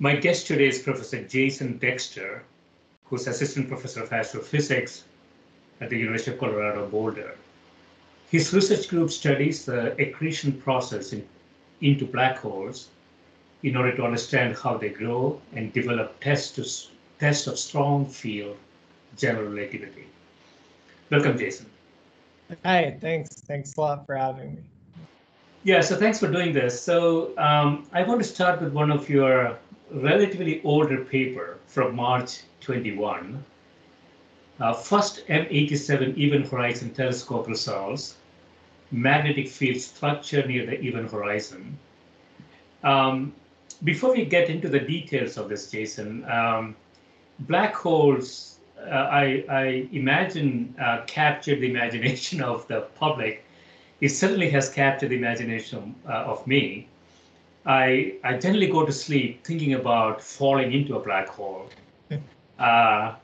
My guest today is Professor Jason Dexter, who's Assistant Professor of Astrophysics at the University of Colorado Boulder. His research group studies the accretion process in, into black holes in order to understand how they grow and develop tests to test of strong field general relativity. Welcome, Jason. Hi, thanks. Thanks a lot for having me. Yeah, so thanks for doing this. So um, I want to start with one of your relatively older paper from March 21, uh, first M87 Event Horizon Telescope results, magnetic field structure near the event horizon. Um, before we get into the details of this, Jason, um, black holes, uh, I, I, imagine, uh, captured the imagination of the public. It certainly has captured the imagination uh, of me. I, I generally go to sleep thinking about falling into a black hole. uh,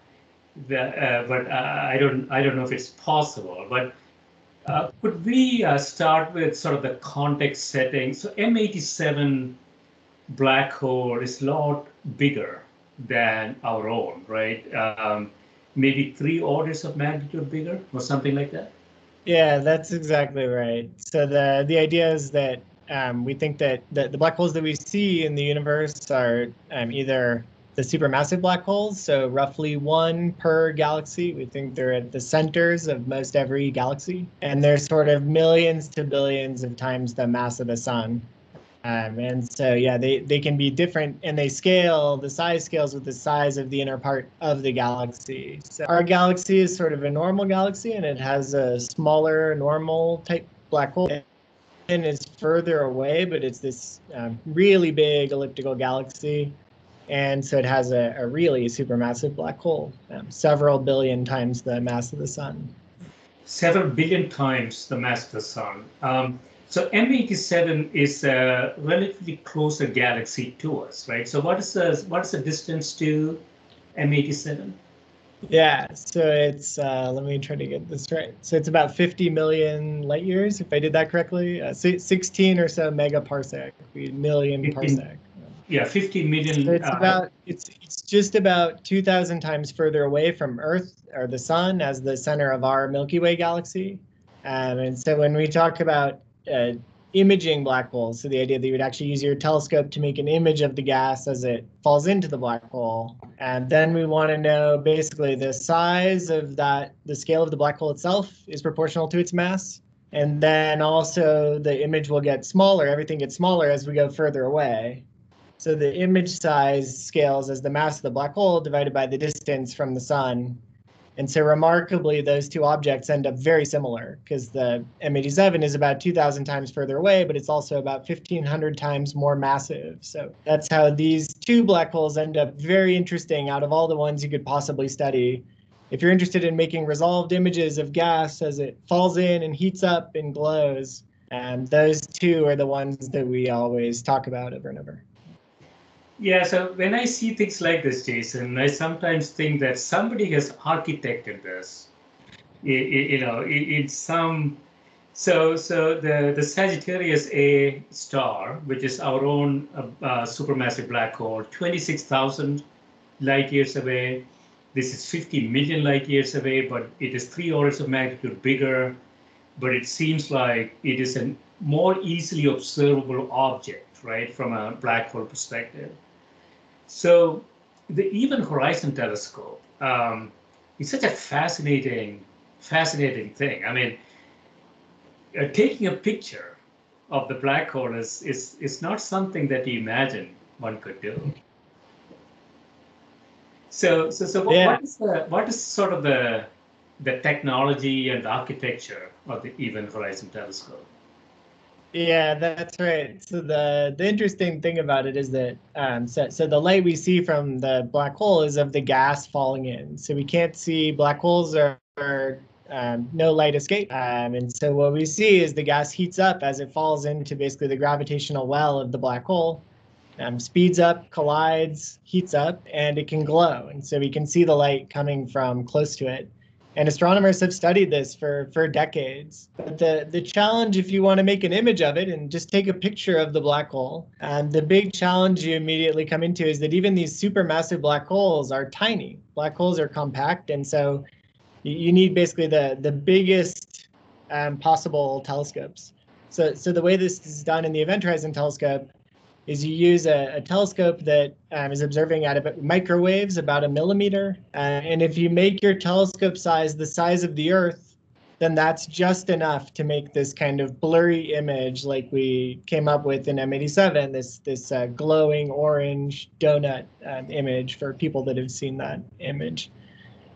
the, uh, but uh, I don't I don't know if it's possible. But uh, could we uh, start with sort of the context setting? So M87 black hole is a lot bigger than our own, right? Um, maybe three orders of magnitude bigger or something like that. Yeah, that's exactly right. So the the idea is that um, we think that the, the black holes that we see in the universe are um, either the supermassive black holes, so roughly one per galaxy. We think they're at the centers of most every galaxy, and they're sort of millions to billions of times the mass of the sun. Um, and so, yeah, they, they can be different and they scale, the size scales with the size of the inner part of the galaxy. So our galaxy is sort of a normal galaxy and it has a smaller normal type black hole is further away, but it's this um, really big elliptical galaxy. And so it has a, a really supermassive black hole, um, several billion times the mass of the sun. Several billion times the mass of the sun. Um, so M87 is a relatively closer galaxy to us, right? So what is the what is the distance to M87? Yeah, so it's uh, let me try to get this right. So it's about 50 million light years, if I did that correctly. Uh, 16 or so megaparsec, million 15, parsec. Yeah, 50 million. So it's uh, about it's it's just about 2,000 times further away from Earth or the Sun as the center of our Milky Way galaxy. Um, and so when we talk about uh, imaging black holes. So the idea that you would actually use your telescope to make an image of the gas as it falls into the black hole. And then we want to know basically the size of that, the scale of the black hole itself is proportional to its mass. And then also the image will get smaller. Everything gets smaller as we go further away. So the image size scales as the mass of the black hole divided by the distance from the sun. And so remarkably, those two objects end up very similar because the M87 is about 2,000 times further away, but it's also about 1,500 times more massive. So that's how these two black holes end up very interesting out of all the ones you could possibly study. If you're interested in making resolved images of gas as it falls in and heats up and glows, and those two are the ones that we always talk about over and over. Yeah, so when I see things like this, Jason, I sometimes think that somebody has architected this. You know, in some so so the the Sagittarius A star, which is our own uh, uh, supermassive black hole, 26,000 light years away. This is 50 million light years away, but it is three orders of magnitude bigger. But it seems like it is a more easily observable object, right, from a black hole perspective. So the Event Horizon Telescope um, is such a fascinating, fascinating thing. I mean, uh, taking a picture of the black hole is, is, is not something that you imagine one could do. So, so, so what, yeah. what is the, what is sort of the, the technology and architecture of the Event Horizon Telescope? Yeah, that's right. So the the interesting thing about it is that um, so so the light we see from the black hole is of the gas falling in. So we can't see black holes or, or um, no light escape. Um, and so what we see is the gas heats up as it falls into basically the gravitational well of the black hole. Um, speeds up, collides, heats up, and it can glow. And so we can see the light coming from close to it. And astronomers have studied this for, for decades. But the, the challenge, if you want to make an image of it and just take a picture of the black hole, and the big challenge you immediately come into is that even these supermassive black holes are tiny. Black holes are compact, and so you, you need basically the, the biggest um, possible telescopes. So, so the way this is done in the Event Horizon Telescope is you use a, a telescope that um, is observing at about microwaves about a millimeter. Uh, and if you make your telescope size the size of the Earth, then that's just enough to make this kind of blurry image like we came up with in M87, this, this uh, glowing orange donut um, image for people that have seen that image.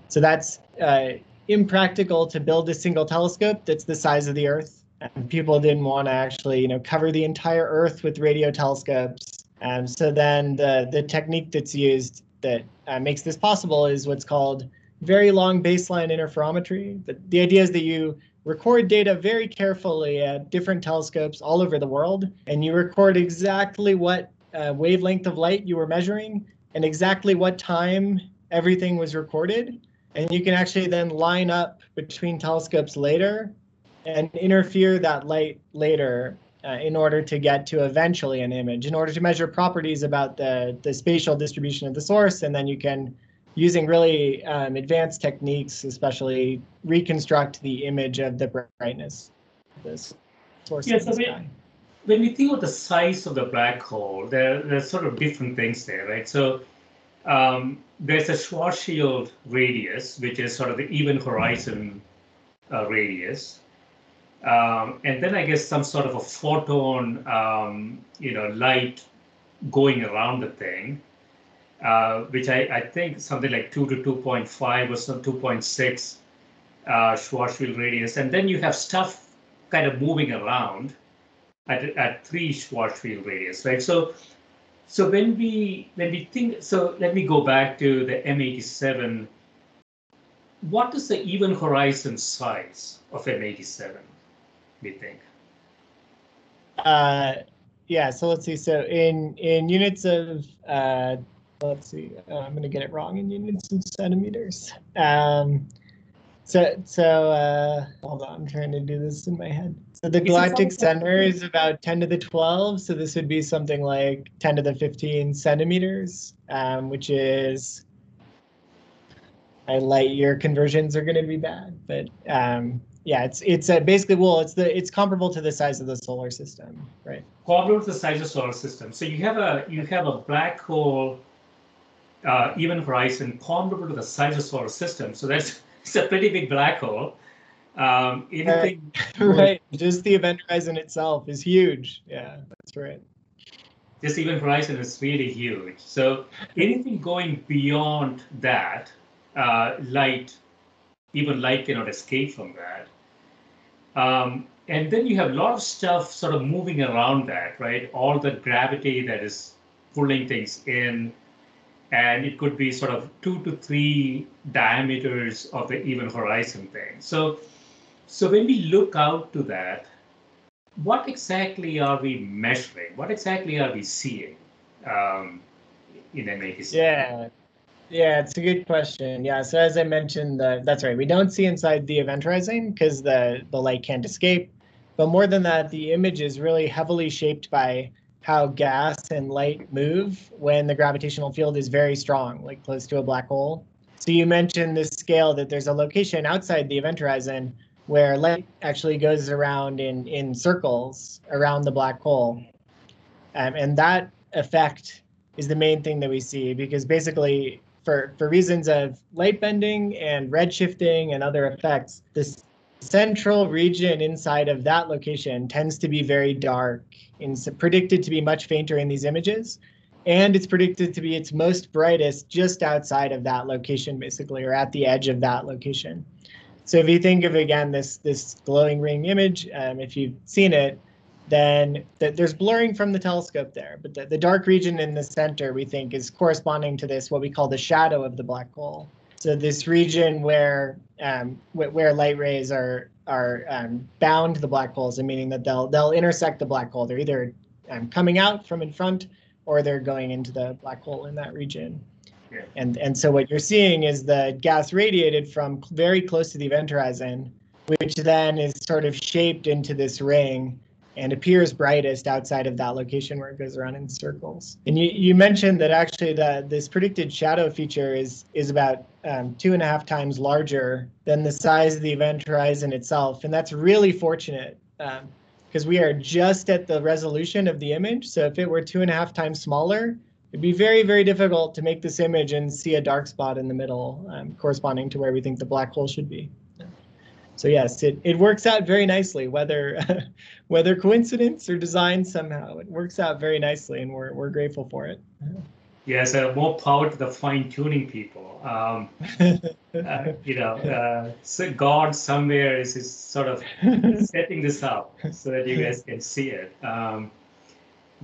So that's uh, impractical to build a single telescope that's the size of the Earth and people didn't want to actually, you know, cover the entire Earth with radio telescopes. Um, so then the the technique that's used that uh, makes this possible is what's called very long baseline interferometry. The, the idea is that you record data very carefully at different telescopes all over the world, and you record exactly what uh, wavelength of light you were measuring and exactly what time everything was recorded. And you can actually then line up between telescopes later and interfere that light later uh, in order to get to eventually an image, in order to measure properties about the, the spatial distribution of the source. And then you can, using really um, advanced techniques, especially reconstruct the image of the brightness of this source yeah, so when, when we think of the size of the black hole, there, there's sort of different things there, right? So um, there's a Schwarzschild radius, which is sort of the event horizon uh, radius. Um, and then I guess some sort of a photon, um, you know, light going around the thing, uh, which I, I think something like 2 to 2.5 or some 2.6 uh, Schwarzschild radius. And then you have stuff kind of moving around at, at 3 Schwarzschild radius, right? So so when we when we think so let me go back to the M87. What is the event horizon size of M87? We think? Uh, yeah, so let's see. So in in units of uh, let's see, uh, I'm gonna get it wrong in units of centimeters. Um, so so uh, hold on, I'm trying to do this in my head. So the galactic center is about 10 to the 12. So this would be something like 10 to the 15 centimeters, um, which is my light year conversions are going to be bad, but um, yeah, it's it's uh, basically well, it's the it's comparable to the size of the solar system, right? Comparable to the size of the solar system. So you have a you have a black hole, uh, event horizon comparable to the size of the solar system. So that's it's a pretty big black hole. Um, anything right. right. Just the event horizon itself is huge. Yeah, that's right. This event horizon is really huge. So anything going beyond that, uh, light even light cannot escape from that. Um, and then you have a lot of stuff sort of moving around that, right? All the gravity that is pulling things in, and it could be sort of two to three diameters of the event horizon thing. So, so when we look out to that, what exactly are we measuring? What exactly are we seeing um, in M87? Yeah, yeah, it's a good question. Yeah, so as I mentioned, the, that's right. We don't see inside the event horizon because the the light can't escape. But more than that, the image is really heavily shaped by how gas and light move when the gravitational field is very strong, like close to a black hole. So you mentioned this scale that there's a location outside the event horizon where light actually goes around in, in circles around the black hole. Um, and that effect is the main thing that we see because basically for, for reasons of light bending and redshifting and other effects, this central region inside of that location tends to be very dark and predicted to be much fainter in these images. And it's predicted to be its most brightest just outside of that location, basically, or at the edge of that location. So if you think of again this this glowing ring image, um, if you've seen it, then th there's blurring from the telescope there. But the, the dark region in the center, we think, is corresponding to this what we call the shadow of the black hole. So this region where um, where light rays are are um, bound to the black holes, and meaning that they'll they'll intersect the black hole. They're either um, coming out from in front or they're going into the black hole in that region. And, and so what you're seeing is the gas radiated from very close to the event horizon, which then is sort of shaped into this ring and appears brightest outside of that location where it goes around in circles. And you, you mentioned that actually the, this predicted shadow feature is, is about um, two and a half times larger than the size of the event horizon itself. And that's really fortunate because um, we are just at the resolution of the image. So if it were two and a half times smaller, it'd be very, very difficult to make this image and see a dark spot in the middle um, corresponding to where we think the black hole should be. So yes, it, it works out very nicely, whether whether coincidence or design somehow, it works out very nicely and we're, we're grateful for it. Yes, uh, more power to the fine tuning people. Um, uh, you know, uh, so God somewhere is, is sort of setting this up so that you guys can see it. Um,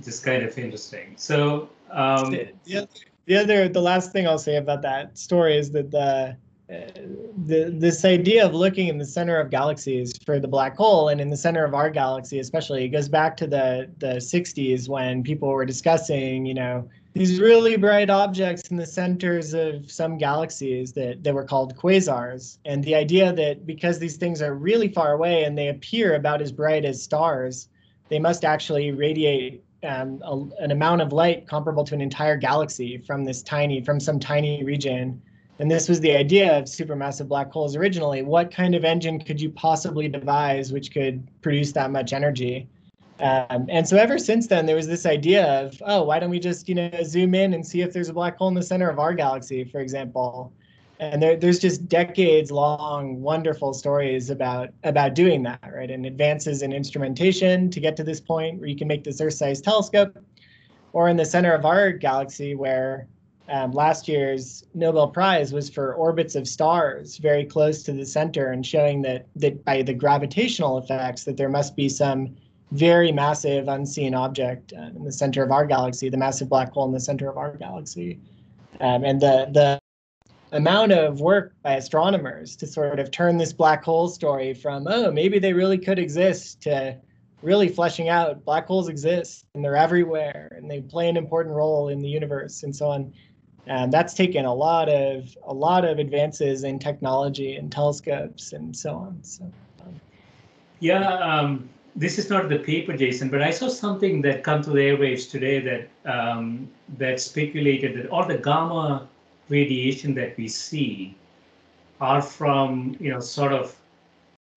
just kind of interesting. So um, the, other, the other, the last thing I'll say about that story is that the the, this idea of looking in the center of galaxies for the black hole and in the center of our galaxy especially it goes back to the the 60s when people were discussing you know these really bright objects in the centers of some galaxies that, that were called quasars and the idea that because these things are really far away and they appear about as bright as stars they must actually radiate um, a, an amount of light comparable to an entire galaxy from this tiny, from some tiny region. And this was the idea of supermassive black holes originally. What kind of engine could you possibly devise which could produce that much energy? Um, and so ever since then, there was this idea of, oh, why don't we just, you know, zoom in and see if there's a black hole in the center of our galaxy, for example and there, there's just decades long wonderful stories about about doing that right and advances in instrumentation to get to this point where you can make this earth-sized telescope or in the center of our galaxy where um, last year's nobel prize was for orbits of stars very close to the center and showing that that by the gravitational effects that there must be some very massive unseen object uh, in the center of our galaxy the massive black hole in the center of our galaxy. Um, and the the amount of work by astronomers to sort of turn this black hole story from oh maybe they really could exist to really fleshing out black holes exist and they're everywhere and they play an important role in the universe and so on and that's taken a lot of a lot of advances in technology and telescopes and so on so um, yeah um, this is not the paper jason but i saw something that come to the airwaves today that um, that speculated that all the gamma radiation that we see are from you know sort of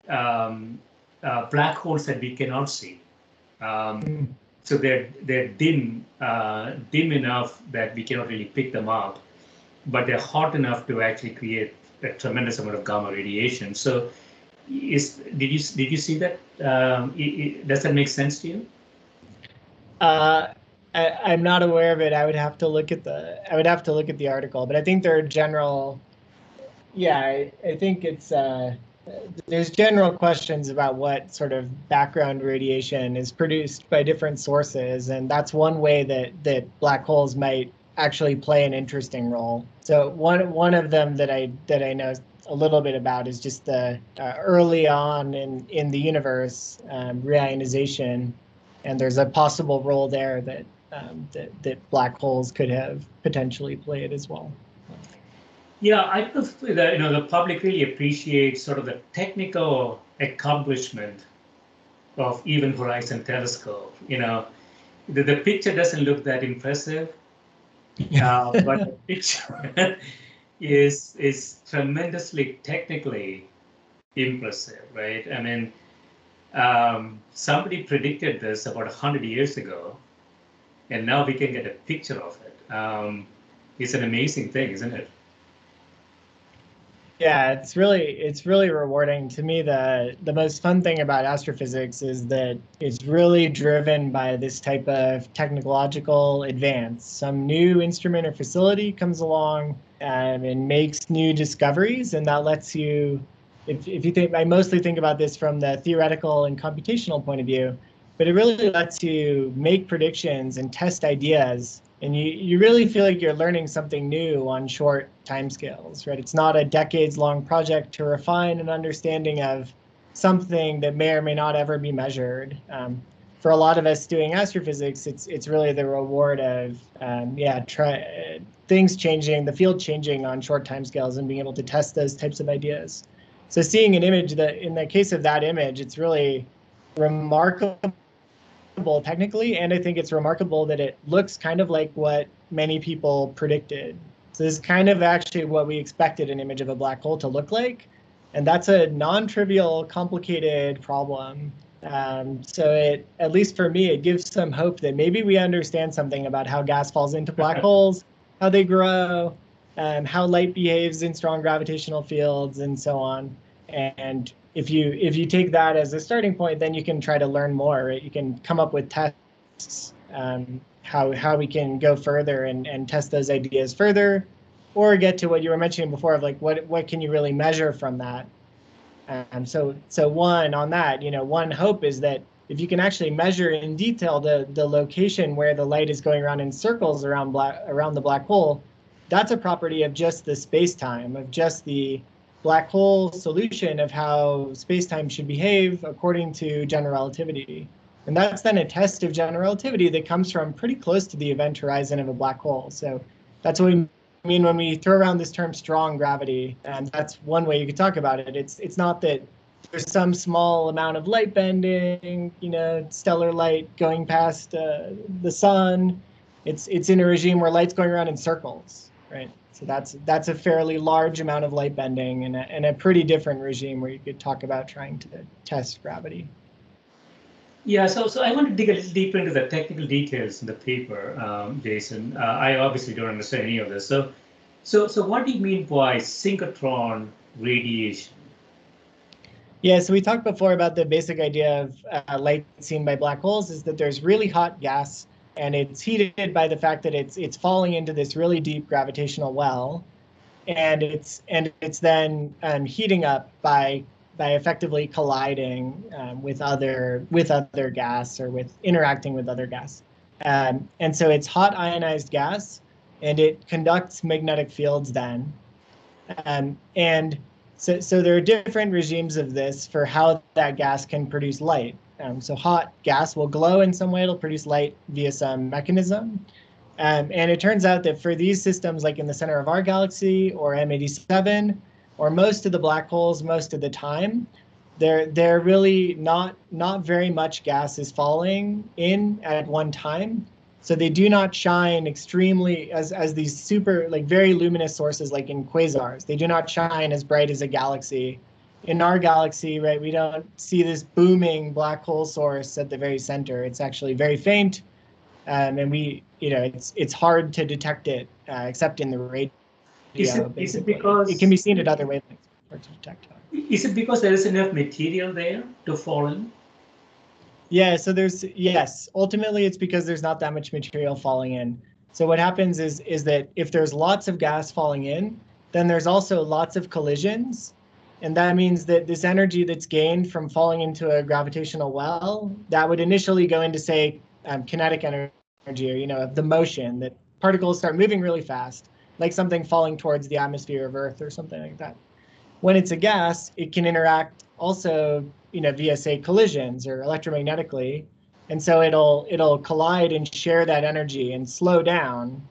um, uh, black holes that we cannot see. Um, mm. So they're they're dim uh, dim enough that we cannot really pick them up, but they're hot enough to actually create a tremendous amount of gamma radiation. So, is did you did you see that? Um, it, it, does that make sense to you? Uh, I, am not aware of it. I would have to look at the I would have to look at the article, but I think there are general yeah, I, I think it's uh, there's general questions about what sort of background radiation is produced by different sources, and that's one way that that black holes might actually play an interesting role. So one one of them that I that I know a little bit about is just the uh, early on in in the universe um, reionization, and there's a possible role there that um, that that black holes could have potentially played as well. Yeah, I think that you know the public really appreciates sort of the technical accomplishment of Event Horizon Telescope. You know, the, the picture doesn't look that impressive, uh, but the picture is is tremendously technically impressive, right? I mean, um, somebody predicted this about hundred years ago, and now we can get a picture of it. Um, it's an amazing thing, isn't it? Yeah, it's really it's really rewarding to me. The the most fun thing about astrophysics is that it's really driven by this type of technological advance. Some new instrument or facility comes along um, and makes new discoveries, and that lets you. If, if you think, I mostly think about this from the theoretical and computational point of view, but it really lets you make predictions and test ideas and you, you really feel like you're learning something new on short timescales, right? It's not a decades long project to refine an understanding of something that may or may not ever be measured. Um, for a lot of us doing astrophysics, it's it's really the reward of um, yeah, try, things changing, the field changing on short timescales, and being able to test those types of ideas. So seeing an image that, in the case of that image, it's really remarkable technically, and I think it's remarkable that it looks kind of like what many people predicted. So this is kind of actually what we expected an image of a black hole to look like, and that's a non-trivial, complicated problem. Um, so it, at least for me, it gives some hope that maybe we understand something about how gas falls into black holes, how they grow, um, how light behaves in strong gravitational fields, and so on. And if you if you take that as a starting point, then you can try to learn more. Right? You can come up with tests, um, how how we can go further and and test those ideas further, or get to what you were mentioning before of like what what can you really measure from that. Um, so so one on that, you know, one hope is that if you can actually measure in detail the the location where the light is going around in circles around black around the black hole, that's a property of just the space time of just the black hole solution of how space-time should behave according to general relativity. And that's then a test of general relativity that comes from pretty close to the event horizon of a black hole. So that's what we mean when we throw around this term strong gravity. And that's one way you could talk about it. It's it's not that there's some small amount of light bending, you know, stellar light going past uh, the sun. It's it's in a regime where light's going around in circles, right? So that's that's a fairly large amount of light bending and a, and a pretty different regime where you could talk about trying to test gravity. Yeah, so so I want to dig a little deeper into the technical details in the paper, um, Jason. Uh, I obviously don't understand any of this. So, so so what do you mean by synchrotron radiation? Yeah, so we talked before about the basic idea of uh, light seen by black holes is that there's really hot gas and it's heated by the fact that it's it's falling into this really deep gravitational well, and it's and it's then um, heating up by by effectively colliding um, with other with other gas or with interacting with other gas, um, and so it's hot ionized gas, and it conducts magnetic fields then, um, and so so there are different regimes of this for how that gas can produce light. Um, so hot gas will glow in some way, it'll produce light via some mechanism. Um, and it turns out that for these systems, like in the center of our galaxy or M87, or most of the black holes, most of the time, they're they're really not not very much gas is falling in at one time. So they do not shine extremely as as these super like very luminous sources like in quasars. They do not shine as bright as a galaxy in our galaxy, right, we don't see this booming black hole source at the very center. It's actually very faint, um, and we, you know, it's it's hard to detect it uh, except in the radio. Is it, is it because it can be seen at other wavelengths? Hard to detect. Is it because there is enough material there to fall in? Yeah. So there's yes. Ultimately, it's because there's not that much material falling in. So what happens is is that if there's lots of gas falling in, then there's also lots of collisions. And that means that this energy that's gained from falling into a gravitational well, that would initially go into, say, um, kinetic energy, or, you know, the motion that particles start moving really fast, like something falling towards the atmosphere of Earth or something like that. When it's a gas, it can interact also, you know, via, say, collisions or electromagnetically. And so it'll it'll collide and share that energy and slow down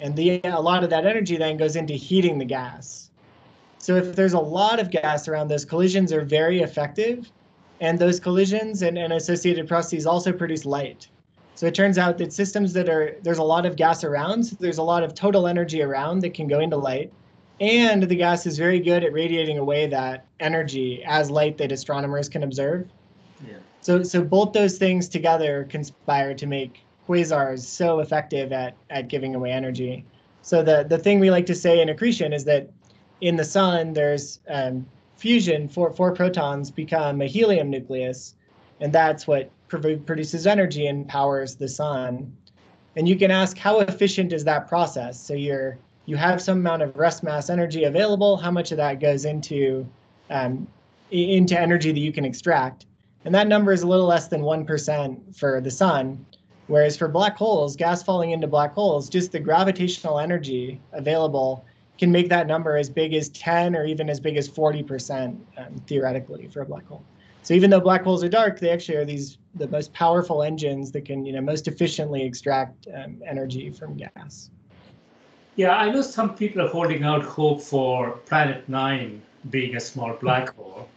and the a lot of that energy then goes into heating the gas. So if there's a lot of gas around, those collisions are very effective, and those collisions and, and associated processes also produce light. So it turns out that systems that are there's a lot of gas around, so there's a lot of total energy around that can go into light, and the gas is very good at radiating away that energy as light that astronomers can observe. Yeah. So so both those things together conspire to make quasars so effective at, at giving away energy. So the, the thing we like to say in accretion is that in the sun, there's um, fusion, four, four protons become a helium nucleus, and that's what produces energy and powers the sun. And you can ask how efficient is that process? So you're you have some amount of rest mass energy available. How much of that goes into um, into energy that you can extract? And that number is a little less than one percent for the sun. Whereas for black holes, gas falling into black holes, just the gravitational energy available can make that number as big as 10 or even as big as 40% um, theoretically for a black hole. So even though black holes are dark, they actually are these the most powerful engines that can you know most efficiently extract um, energy from gas. Yeah, I know some people are holding out hope for Planet Nine being a small black hole.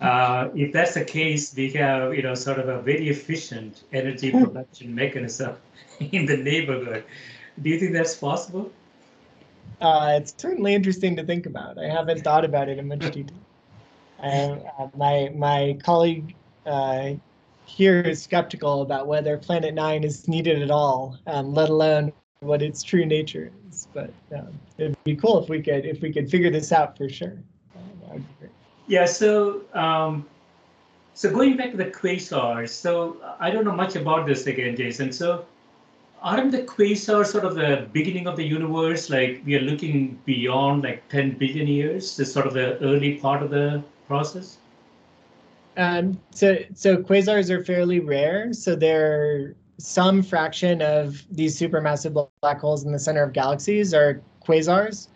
Uh, if that's the case, we have you know sort of a very efficient energy production mechanism in the neighborhood. Do you think that's possible? Uh, it's certainly interesting to think about. I haven't thought about it in much detail. uh, my my colleague uh, here is skeptical about whether Planet Nine is needed at all, um, let alone what its true nature is. But um, it'd be cool if we could if we could figure this out for sure. Uh, yeah, so um, so going back to the quasars, so I don't know much about this again, Jason. So aren't the quasars sort of the beginning of the universe? Like we are looking beyond like 10 billion years, this sort of the early part of the process? Um, so, so quasars are fairly rare. So they're some fraction of these supermassive black holes in the center of galaxies are quasars.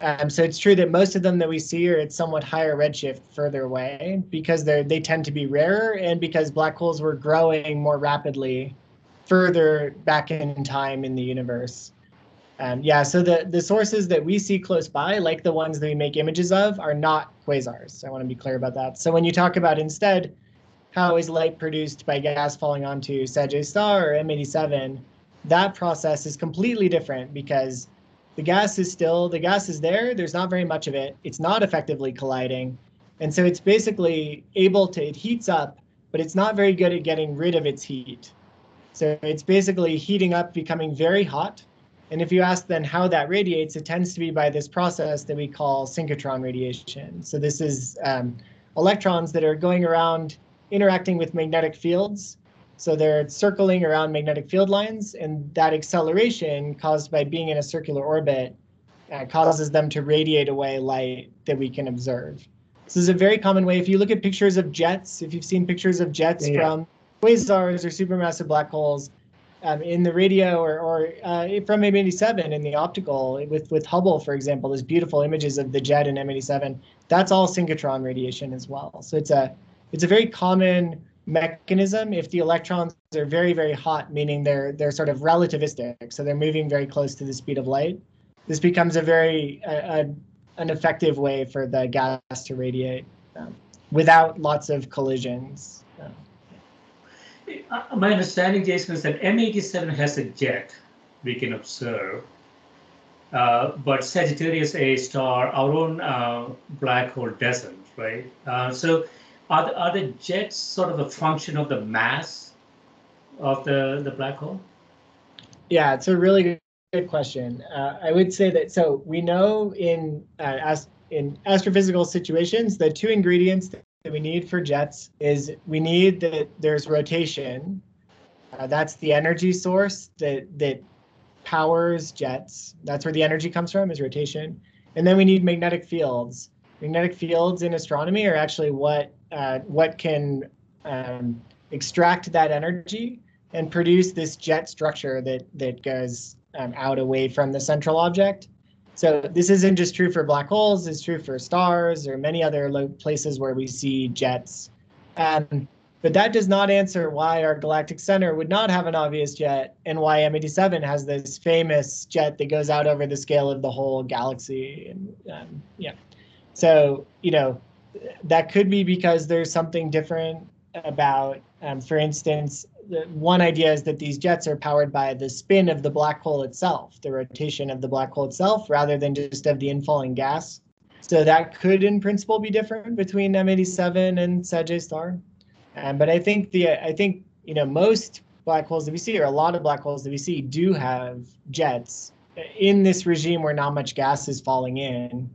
Um, so it's true that most of them that we see are at somewhat higher redshift further away because they're they tend to be rarer and because black holes were growing more rapidly further back in time in the universe. Um, yeah, so the, the sources that we see close by, like the ones that we make images of, are not quasars. I want to be clear about that. So when you talk about instead, how is light produced by gas falling onto Sagittarius star or M87, that process is completely different because the gas is still the gas is there there's not very much of it it's not effectively colliding and so it's basically able to it heats up but it's not very good at getting rid of its heat so it's basically heating up becoming very hot and if you ask then how that radiates it tends to be by this process that we call synchrotron radiation so this is um, electrons that are going around interacting with magnetic fields so they're circling around magnetic field lines, and that acceleration caused by being in a circular orbit uh, causes them to radiate away light that we can observe. This is a very common way. If you look at pictures of jets, if you've seen pictures of jets yeah. from quasars or supermassive black holes um, in the radio or, or uh, from M87 in the optical, with, with Hubble, for example, there's beautiful images of the jet in M87. That's all synchrotron radiation as well. So it's a it's a very common mechanism if the electrons are very very hot meaning they're they're sort of relativistic so they're moving very close to the speed of light this becomes a very a, an effective way for the gas to radiate um, without lots of collisions my understanding jason is that m87 has a jet we can observe uh, but Sagittarius A star, our own uh, black hole doesn't, right? Uh, so are the, are the jets sort of a function of the mass of the, the black hole? Yeah, it's a really good question. Uh, I would say that so we know in uh, as in astrophysical situations, the two ingredients we need for jets is we need that there's rotation. Uh, that's the energy source that that powers jets. That's where the energy comes from is rotation. And then we need magnetic fields. Magnetic fields in astronomy are actually what uh, what can um, extract that energy and produce this jet structure that that goes um, out away from the central object. So this isn't just true for black holes; it's true for stars or many other places where we see jets. Um, but that does not answer why our galactic center would not have an obvious jet and why M87 has this famous jet that goes out over the scale of the whole galaxy. And um, yeah, so you know that could be because there's something different about, um, for instance, one idea is that these jets are powered by the spin of the black hole itself, the rotation of the black hole itself, rather than just of the infalling gas. So that could, in principle, be different between M87 and Sagittarius star. Um, but I think the I think you know most black holes that we see, or a lot of black holes that we see, do have jets in this regime where not much gas is falling in.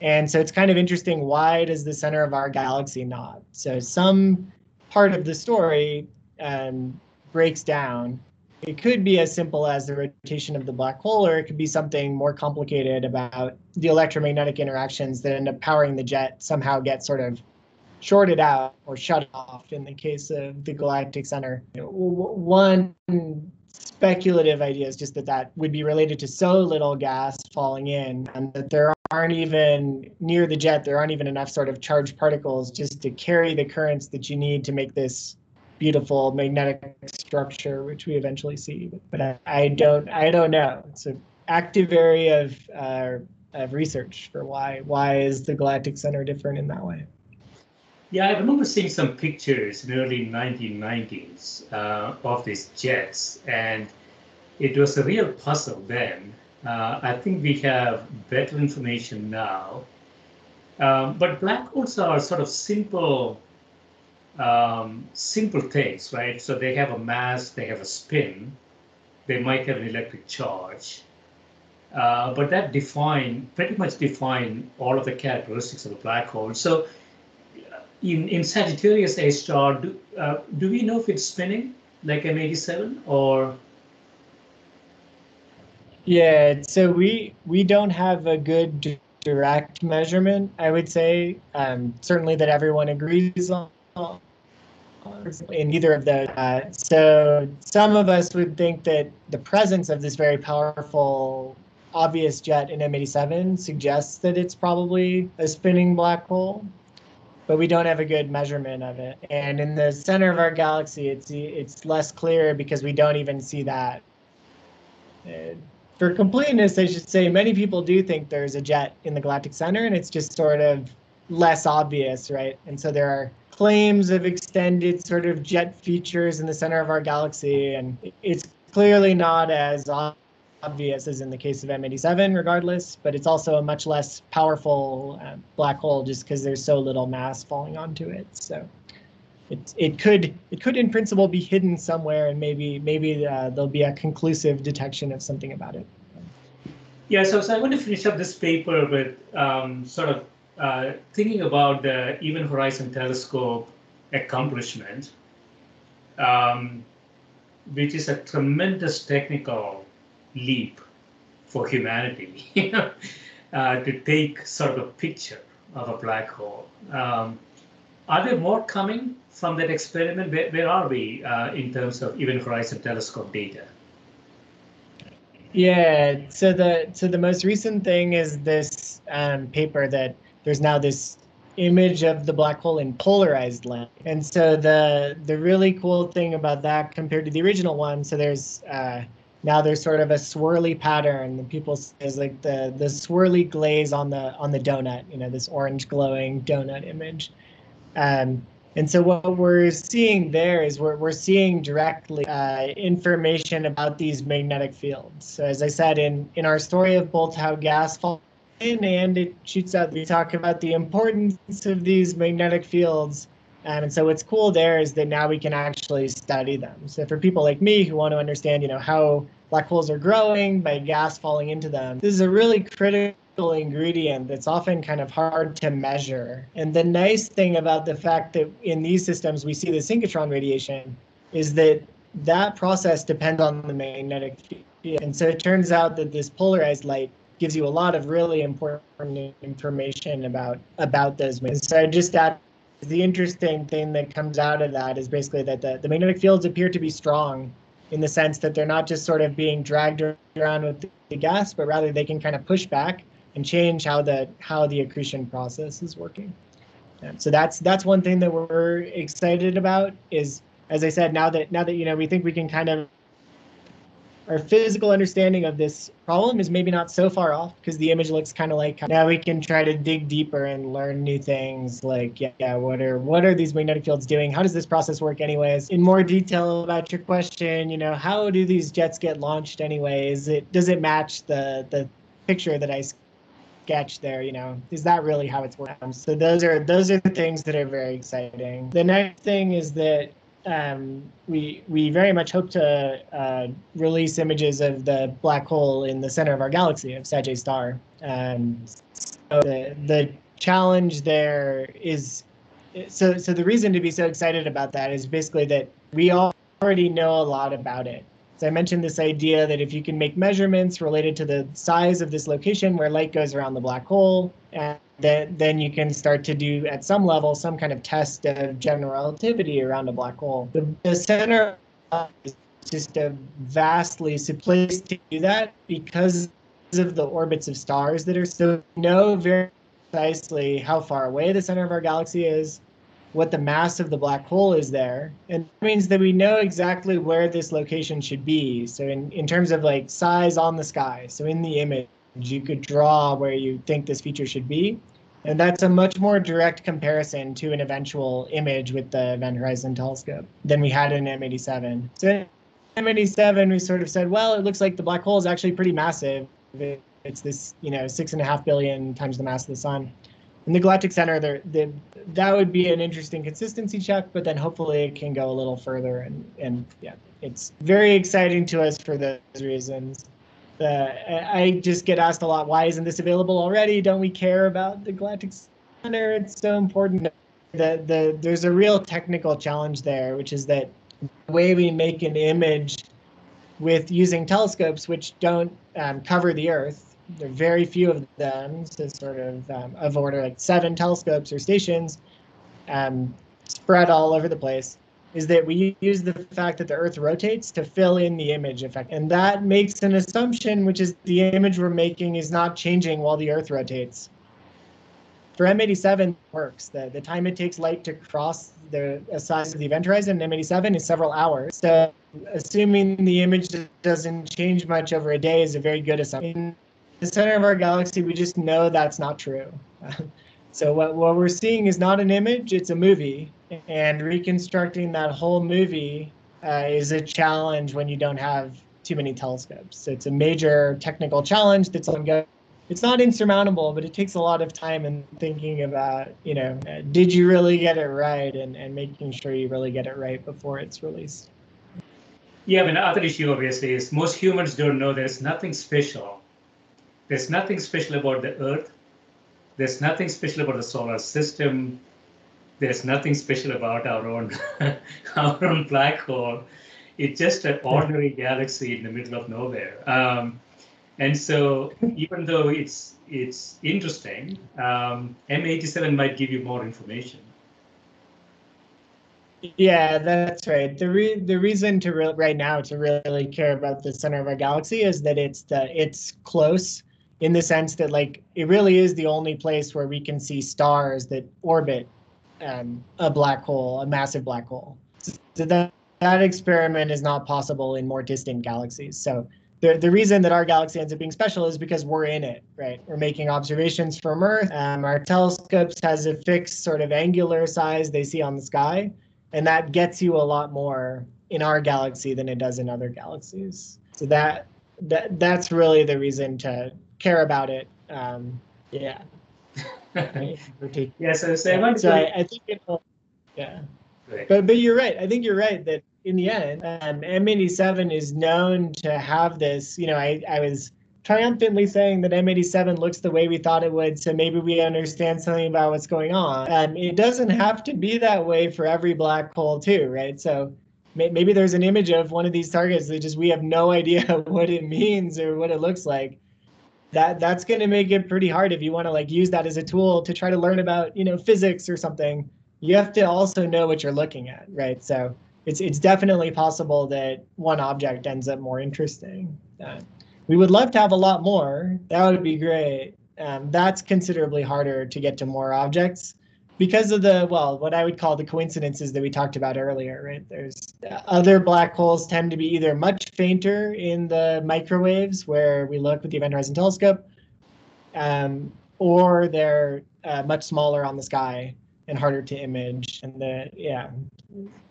And so it's kind of interesting. Why does the center of our galaxy not? So some part of the story um, breaks down. It could be as simple as the rotation of the black hole, or it could be something more complicated about the electromagnetic interactions that end up powering the jet somehow get sort of shorted out or shut off in the case of the galactic center. One speculative idea is just that that would be related to so little gas falling in and that there aren't even near the jet there aren't even enough sort of charged particles just to carry the currents that you need to make this beautiful magnetic structure which we eventually see but i, don't i don't know it's an active area of uh, of research for why why is the galactic center different in that way yeah, I remember seeing some pictures in the early 1990s uh, of these jets, and it was a real puzzle then. Uh, I think we have better information now. Um, but black holes are sort of simple, um, simple things, right? So they have a mass, they have a spin, they might have an electric charge. Uh, but that define pretty much define all of the characteristics of a black hole. So in, in Sagittarius A star, do, uh, do we know if it's spinning like M87 or? Yeah, so we we don't have a good direct measurement. I would say um, certainly that everyone agrees on in either of those. Uh, so some of us would think that the presence of this very powerful obvious jet in M87 suggests that it's probably a spinning black hole but we don't have a good measurement of it. And in the center of our galaxy, it's it's less clear because we don't even see that. For completeness, I should say many people do think there's a jet in the galactic center, and it's just sort of less obvious, right? And so there are claims of extended sort of jet features in the center of our galaxy, and it's clearly not as obvious obvious as in the case of M87, regardless, but it's also a much less powerful uh, black hole just because there's so little mass falling onto it. So it, it could it could in principle be hidden somewhere, and maybe maybe uh, there'll be a conclusive detection of something about it. Yeah, so, so I want to finish up this paper with um, sort of uh, thinking about the Event Horizon Telescope accomplishment, um, which is a tremendous technical leap for humanity uh, to take sort of a picture of a black hole. Um, are there more coming from that experiment? Where, where are we uh, in terms of Event Horizon Telescope data? Yeah, so the so the most recent thing is this um, paper that there's now this image of the black hole in polarized light. And so the the really cool thing about that compared to the original one, so there's uh, now there's sort of a swirly pattern. People is like the the swirly glaze on the on the donut you know this orange glowing donut image. Um, and so what we're seeing there is we're, we're seeing directly uh, information about these magnetic fields. So as i said in in our story of both how gas falls and it shoots out we talk about the importance of these magnetic fields and so what's cool there is that now we can actually study them. So for people like me who want to understand, you know, how black holes are growing by gas falling into them, this is a really critical ingredient that's often kind of hard to measure. And the nice thing about the fact that in these systems we see the synchrotron radiation is that that process depends on the magnetic field. And so it turns out that this polarized light gives you a lot of really important information about about those. So just that the interesting thing that comes out of that is basically that the, the magnetic fields appear to be strong in the sense that they're not just sort of being dragged around with the gas, but rather they can kind of push back and change how the how the accretion process is working. And so that's that's one thing that we're excited about is as I said, now that now that you know we think we can kind of our physical understanding of this problem is maybe not so far off because the image looks kind of like now we can try to dig deeper and learn new things like yeah, yeah what are what are these magnetic fields doing? How does this process work anyways? In more detail about your question you know how do these jets get launched anyways it does it match the the picture that i sketched there you know? Is that really how it's working? So those are those are the things that are very exciting. The next thing is that um, we we very much hope to uh, release images of the black hole in the center of our galaxy of Sagittarius star. Um, so the the challenge there is so so the reason to be so excited about that is basically that we all already know a lot about it. So I mentioned this idea that if you can make measurements related to the size of this location where light goes around the black hole, and then then you can start to do at some level some kind of test of general relativity around a black hole. The, the center is just a vastly place to do that because of the orbits of stars that are so know very precisely how far away the center of our galaxy is what the mass of the black hole is there. And that means that we know exactly where this location should be. So in, in terms of like size on the sky, so in the image, you could draw where you think this feature should be. And that's a much more direct comparison to an eventual image with the Event Horizon Telescope than we had in M87. So in M87, we sort of said, well, it looks like the black hole is actually pretty massive. It's this, you know, six and a half billion times the mass of the sun in the galactic center there the, that would be an interesting consistency check but then hopefully it can go a little further and and yeah it's very exciting to us for those reasons uh, i just get asked a lot why isn't this available already? Don't we care about the galactic center it's so important that the there's a real technical challenge there which is that the way we make an image with using telescopes which don't um, cover the earth there are very few of them, so sort of um, of order like seven telescopes or stations um, spread all over the place, is that we use the fact that the Earth rotates to fill in the image effect. And that makes an assumption, which is the image we're making is not changing while the Earth rotates. For M87 works. The, the time it takes light to cross the size of the event horizon in M87 is several hours. So assuming the image doesn't change much over a day is a very good assumption In the center of our galaxy, we just know that's not true. so what, what we're seeing is not an image, it's a movie. And reconstructing that whole movie uh, is a challenge when you don't have too many telescopes. So it's a major technical challenge that's ongoing. It's not insurmountable, but it takes a lot of time and thinking about, you know, uh, did you really get it right and, and making sure you really get it right before it's released. Yeah, but the other issue obviously is most humans don't know there's nothing special there's nothing special about the Earth. There's nothing special about the solar system. There's nothing special about our own our own black hole. It's just an ordinary galaxy in the middle of nowhere. Um, and so, even though it's it's interesting, um, M87 might give you more information. Yeah, that's right. The re- the reason to re- right now to really care about the center of our galaxy is that it's the it's close in the sense that like it really is the only place where we can see stars that orbit um, a black hole, a massive black hole. So that that experiment is not possible in more distant galaxies. So the the reason that our galaxy ends up being special is because we're in it, right? We're making observations from Earth. Um, our telescopes has a fixed sort of angular size they see on the sky, and that gets you a lot more in our galaxy than it does in other galaxies. So that that that's really the reason to care about it. Um, yeah. yeah. So, so, yeah. so I, I, think it'll, yeah. Right. But but you're right. I think you're right that in the end, um, M87 is known to have this. You know, I I was triumphantly saying that M87 looks the way we thought it would, so maybe we understand something about what's going on. Um, it doesn't have to be that way for every black hole, too, right? So maybe there's an image of one of these targets that just we have no idea what it means or what it looks like that that's going to make it pretty hard if you want to like use that as a tool to try to learn about you know physics or something. You have to also know what you're looking at right? So it's it's definitely possible that one object ends up more interesting we would love to have a lot more. That would be great. Um, that's considerably harder to get to more objects because of the well what i would call the coincidences that we talked about earlier right? There's uh, other black holes tend to be either much fainter in the microwaves where we look with the event horizon telescope um, or they're uh, much smaller on the sky and harder to image. And the yeah.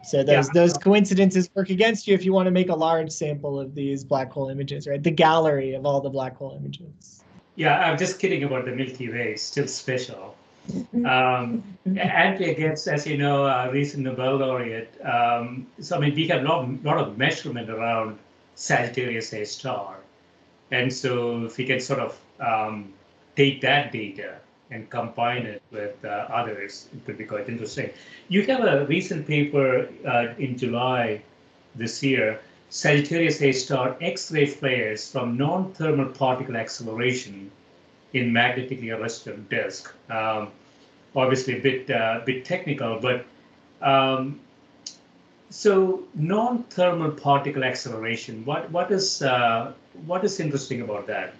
So those yeah. those coincidences work against you if you want to make a large sample of these black hole images right? The gallery of all the black hole images. Yeah i'm just kidding about the milky way. Still special um, Andrea Ghez, as you know, a recent Nobel laureate. Um, so, I mean, we have a lot, lot of measurement around Sagittarius A star. And so, if we can sort of um, take that data and combine it with uh, others, it could be quite interesting. You have a recent paper uh, in July this year Sagittarius A star X ray flares from non thermal particle acceleration in magnetically arrested disk. Um, obviously, a bit uh, bit technical, but um, so non-thermal particle acceleration. What what is uh, what is interesting about that?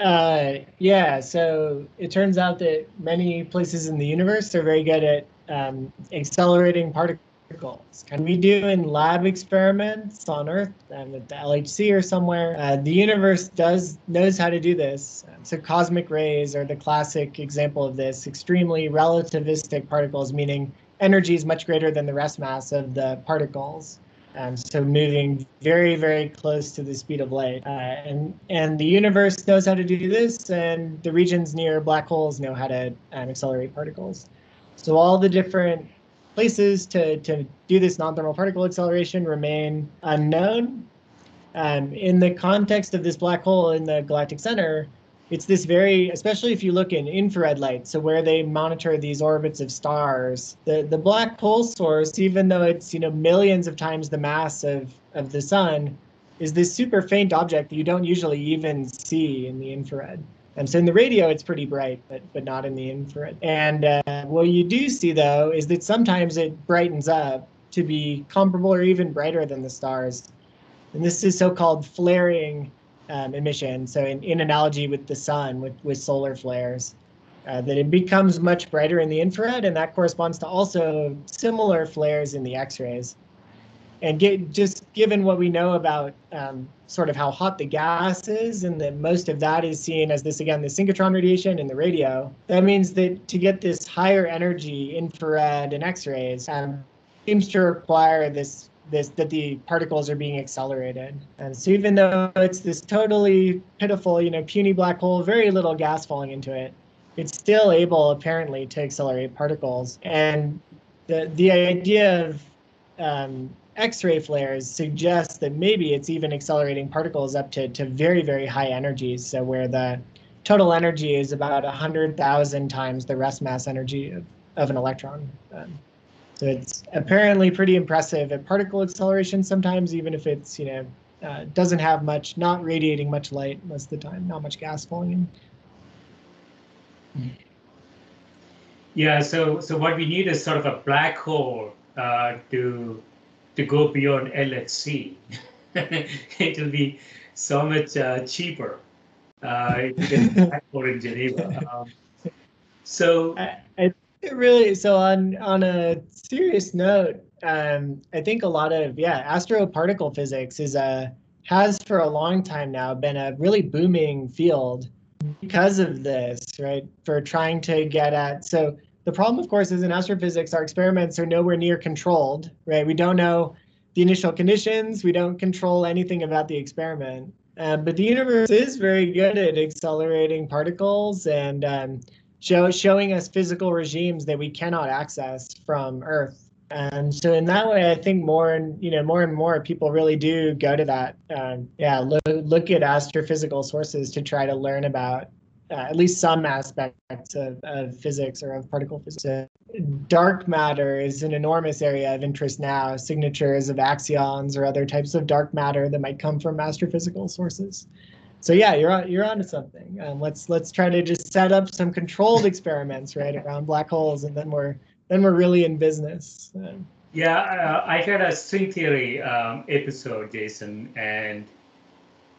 Uh, yeah, so it turns out that many places in the universe are very good at um, accelerating particles particles. Can we do in lab experiments on Earth and at the LHC or somewhere? Uh, the universe does knows how to do this. So cosmic rays are the classic example of this. Extremely relativistic particles, meaning energy is much greater than the rest mass of the particles. Um, so moving very, very close to the speed of light. Uh, and, and the universe knows how to do this, and the regions near black holes know how to um, accelerate particles. So all the different places to, to do this non-thermal particle acceleration remain unknown. Um, in the context of this black hole in the galactic center, it's this very, especially if you look in infrared light, so where they monitor these orbits of stars, the, the black hole source, even though it's you know millions of times the mass of, of the sun, is this super faint object that you don't usually even see in the infrared. And so in the radio, it's pretty bright, but but not in the infrared. And uh, what you do see though is that sometimes it brightens up to be comparable or even brighter than the stars. And this is so-called flaring um, emission. So in, in analogy with the sun, with, with solar flares, uh, that it becomes much brighter in the infrared, and that corresponds to also similar flares in the X-rays and get just given what we know about um, sort of how hot the gas is and that most of that is seen as this again the synchrotron radiation in the radio that means that to get this higher energy infrared and x-rays um, seems to require this this that the particles are being accelerated. And so even though it's this totally pitiful you know puny black hole very little gas falling into it it's still able apparently to accelerate particles. And the the idea of um, X-ray flares suggest that maybe it's even accelerating particles up to, to very, very high energies. So where the total energy is about 100,000 times the rest mass energy of, of an electron. Um, so it's apparently pretty impressive at particle acceleration sometimes, even if it's, you know, uh, doesn't have much, not radiating much light most of the time, not much gas in. Yeah, so so what we need is sort of a black hole uh, to to go beyond LHC. it will be so much uh, cheaper uh, in Geneva. Um, so I, I really so on on a serious note, um, I think a lot of yeah astroparticle physics is a has for a long time now been a really booming field because of this, right? For trying to get at so the problem, of course, is in astrophysics, our experiments are nowhere near controlled, right? We don't know the initial conditions. We don't control anything about the experiment. Uh, but the universe is very good at accelerating particles and um, show, showing us physical regimes that we cannot access from Earth. And so in that way, I think more and you know more and more people really do go to that. Um, yeah, look at astrophysical sources to try to learn about uh, at least some aspects of, of physics or of particle physics. Dark matter is an enormous area of interest now, signatures of axions or other types of dark matter that might come from astrophysical sources. so yeah, you're on you're onto something. Um, let's let's try to just set up some controlled experiments right around black holes, and then we're then we're really in business. Yeah, uh, I had a string theory um, episode, Jason, and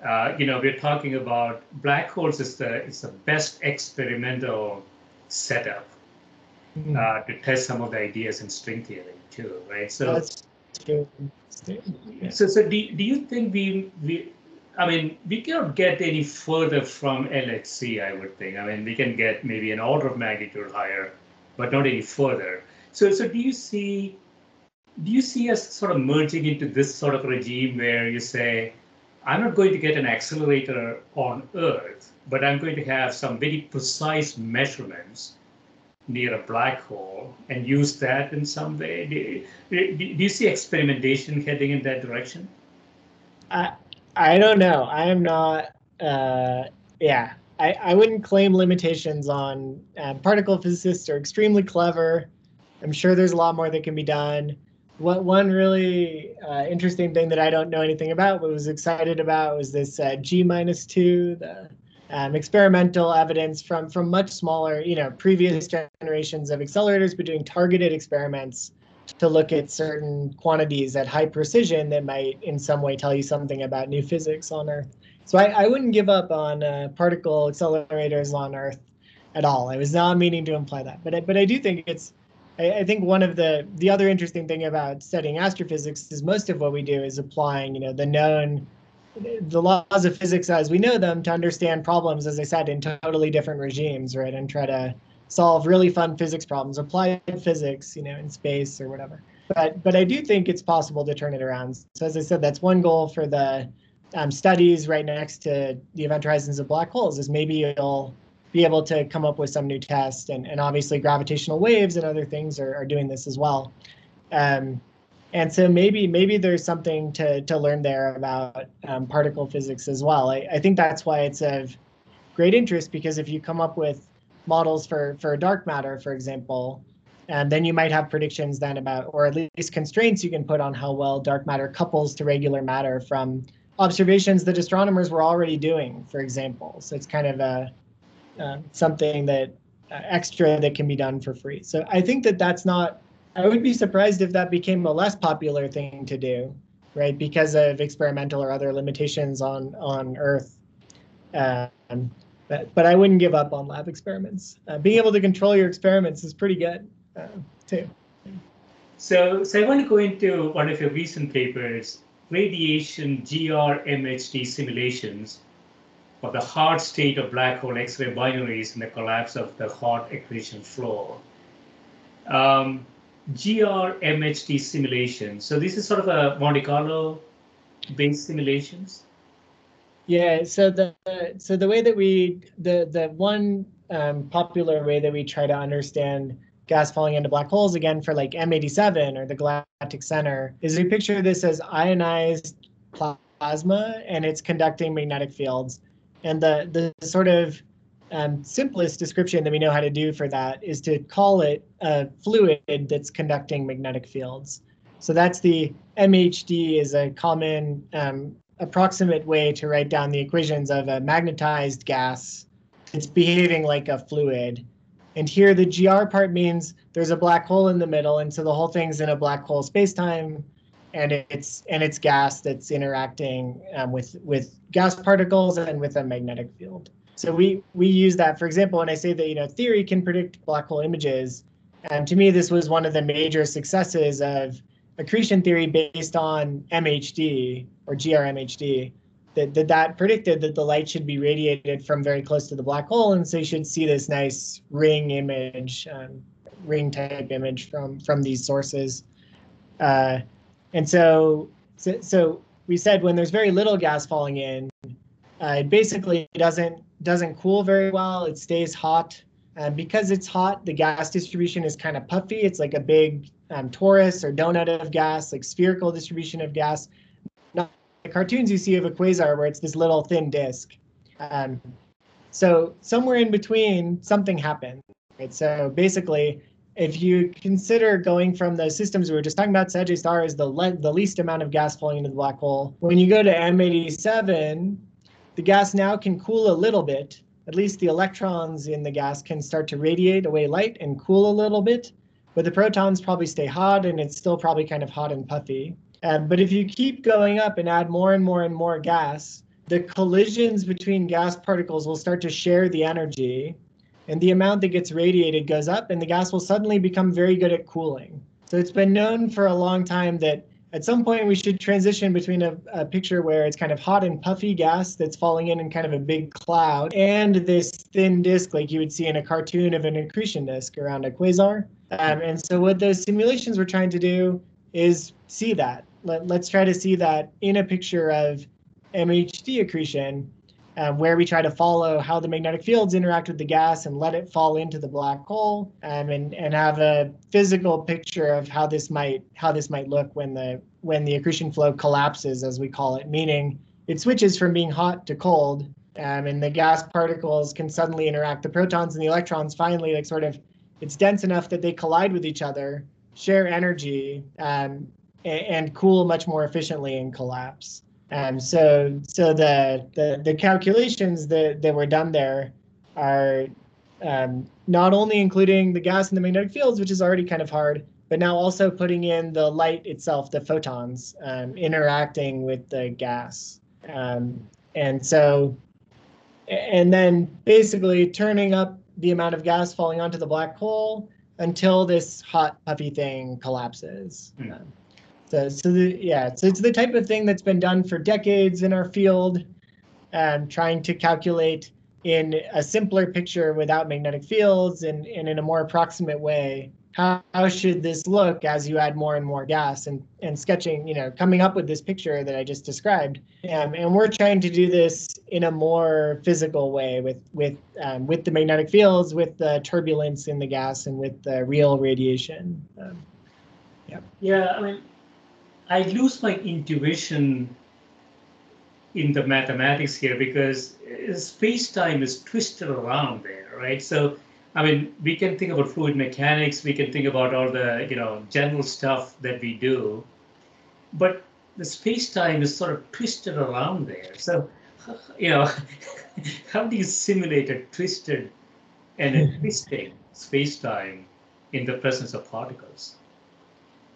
uh, you know we're talking about black holes is the it's the best experimental setup mm-hmm. uh, to test some of the ideas in string theory too, right? So that's true. Yeah. So so do, do you think we we I mean, we cannot get any further from LHC, I would think. I mean, we can get maybe an order of magnitude higher, but not any further. So, so do you see, do you see us sort of merging into this sort of regime where you say, I'm not going to get an accelerator on Earth, but I'm going to have some very precise measurements near a black hole and use that in some way? Do, do, do you see experimentation heading in that direction? Uh, I don't know. I am not. Uh, yeah, I, I wouldn't claim limitations on um, particle physicists are extremely clever. I'm sure there's a lot more that can be done. What one really uh, interesting thing that I don't know anything about, but was excited about, was this uh, G minus two, the um, experimental evidence from from much smaller, you know, previous generations of accelerators, but doing targeted experiments to look at certain quantities at high precision that might in some way tell you something about new physics on Earth. So I, I wouldn't give up on uh, particle accelerators on Earth at all. I was not meaning to imply that, but I, but I do think it's. I, I think one of the the other interesting thing about studying astrophysics is most of what we do is applying you know the known the laws of physics as we know them to understand problems, as I said, in totally different regimes, right, and try to solve really fun physics problems, applied physics, you know, in space or whatever. But but I do think it's possible to turn it around. So as I said, that's one goal for the um, studies right next to the event horizons of black holes is maybe you'll be able to come up with some new test and, and obviously gravitational waves and other things are, are doing this as well. Um, and so maybe maybe there's something to, to learn there about um, particle physics as well. I, I think that's why it's of great interest because if you come up with models for for dark matter, for example, and then you might have predictions then about, or at least constraints you can put on how well dark matter couples to regular matter from observations that astronomers were already doing, for example. So it's kind of a uh, something that uh, extra that can be done for free. So I think that that's not. I would be surprised if that became a less popular thing to do, right? Because of experimental or other limitations on on Earth. Um, but, but I wouldn't give up on lab experiments. Uh, being able to control your experiments is pretty good uh, too. So, so I want to go into one of your recent papers, radiation GRMHD simulations of the hard state of black hole X-ray binaries and the collapse of the hot accretion flow. Um, GRMHD simulation. So this is sort of a Monte Carlo based simulations. Yeah, so the so the way that we the the one um, popular way that we try to understand gas falling into black holes again for like M87 or the galactic center is we picture this as ionized plasma and it's conducting magnetic fields. And the the sort of um, simplest description that we know how to do for that is to call it a fluid that's conducting magnetic fields. So that's the MHD is a common um, approximate way to write down the equations of a magnetized gas. It's behaving like a fluid. And here the GR part means there's a black hole in the middle, and so the whole thing's in a black hole spacetime, and it's and it's gas that's interacting um, with with gas particles and with a magnetic field. So we we use that, for example, and I say that you know theory can predict black hole images. And to me, this was one of the major successes of accretion theory based on MHD or GRMHD that, that that predicted that the light should be radiated from very close to the black hole, and so you should see this nice ring image, um, ring type image from from these sources. Uh, and so, so, so we said when there's very little gas falling in, uh, it basically doesn't doesn't cool very well. It stays hot. And because it's hot, the gas distribution is kind of puffy. It's like a big um, torus or donut of gas, like spherical distribution of gas. Not the cartoons you see of a quasar where it's this little thin disk. Um, so somewhere in between, something happened. Right? So basically, if you consider going from the systems we were just talking about, Sagittarius is the le- the least amount of gas flowing into the black hole. When you go to M87, the gas now can cool a little bit. At least the electrons in the gas can start to radiate away light and cool a little bit, but the protons probably stay hot and it's still probably kind of hot and puffy. Um, but if you keep going up and add more and more and more gas, the collisions between gas particles will start to share the energy and the amount that gets radiated goes up and the gas will suddenly become very good at cooling. So it's been known for a long time that at some point we should transition between a, a, picture where it's kind of hot and puffy gas that's falling in in kind of a big cloud and this thin disk like you would see in a cartoon of an accretion disk around a quasar. Um, and so what those simulations were trying to do is see that. Let, let's try to see that in a picture of MHD accretion um, where we try to follow how the magnetic fields interact with the gas and let it fall into the black hole um, and, and have a physical picture of how this might how this might look when the when the accretion flow collapses as we call it meaning it switches from being hot to cold um, and the gas particles can suddenly interact. The protons and the electrons finally like sort of it's dense enough that they collide with each other share energy um, and, and cool much more efficiently and collapse um, so so the, the the calculations that, that were done there are um, not only including the gas and the magnetic fields, which is already kind of hard, but now also putting in the light itself, the photons, um, interacting with the gas. Um, and so, and then basically turning up the amount of gas falling onto the black hole until this hot puffy thing collapses. Mm. So, so the, yeah, so it's the type of thing that's been done for decades in our field, um, trying to calculate in a simpler picture without magnetic fields and, and in a more approximate way. How, how should this look as you add more and more gas and, and sketching, you know, coming up with this picture that I just described. Um, and we're trying to do this in a more physical way with with um, with the magnetic fields, with the turbulence in the gas, and with the real radiation. Um, yeah. Yeah, I mean, I lose my intuition in the mathematics here because uh, space-time is twisted around there, right? So, I mean, we can think about fluid mechanics, we can think about all the, you know, general stuff that we do, but the space-time is sort of twisted around there. So, you know, how do you simulate a twisted and a twisting space-time in the presence of particles?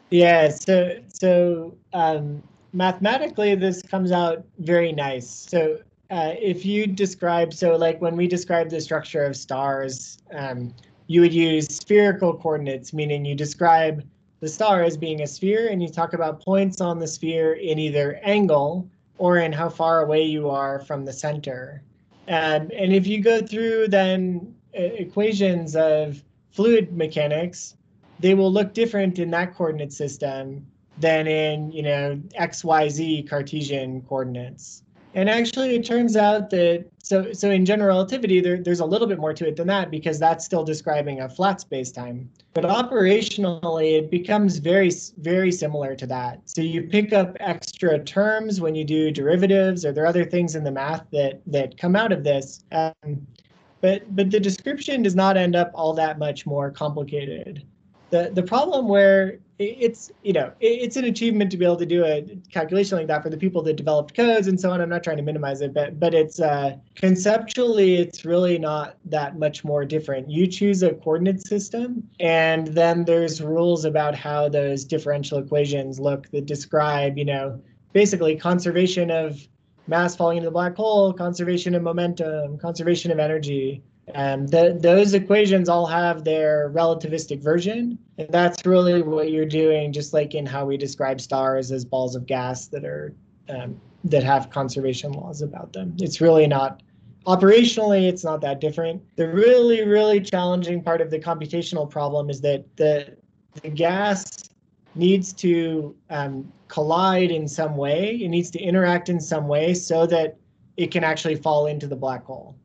Yeah, so so um, mathematically, this comes out very nice. So uh, if you describe, so like when we describe the structure of stars, um, you would use spherical coordinates, meaning you describe the star as being a sphere, and you talk about points on the sphere in either angle or in how far away you are from the center. Um, and if you go through then uh, equations of fluid mechanics, they will look different in that coordinate system than in, you know, XYZ Cartesian coordinates. And actually, it turns out that so so in general relativity, there, there's a little bit more to it than that because that's still describing a flat space-time. But operationally, it becomes very very similar to that. So you pick up extra terms when you do derivatives, or there are other things in the math that that come out of this. Um, but but the description does not end up all that much more complicated the the problem where it's you know it's an achievement to be able to do a calculation like that for the people that developed codes and so on. I'm not trying to minimize it but but it's uh, conceptually it's really not that much more different. You choose a coordinate system and then there's rules about how those differential equations look that describe you know basically conservation of mass falling into the black hole conservation of momentum conservation of energy and the, those equations all have their relativistic version. And that's really what you're doing, just like in how we describe stars as balls of gas that are um, that have conservation laws about them. It's really not operationally, it's not that different. The really, really challenging part of the computational problem is that the the gas needs to um, collide in some way. It needs to interact in some way so that it can actually fall into the black hole.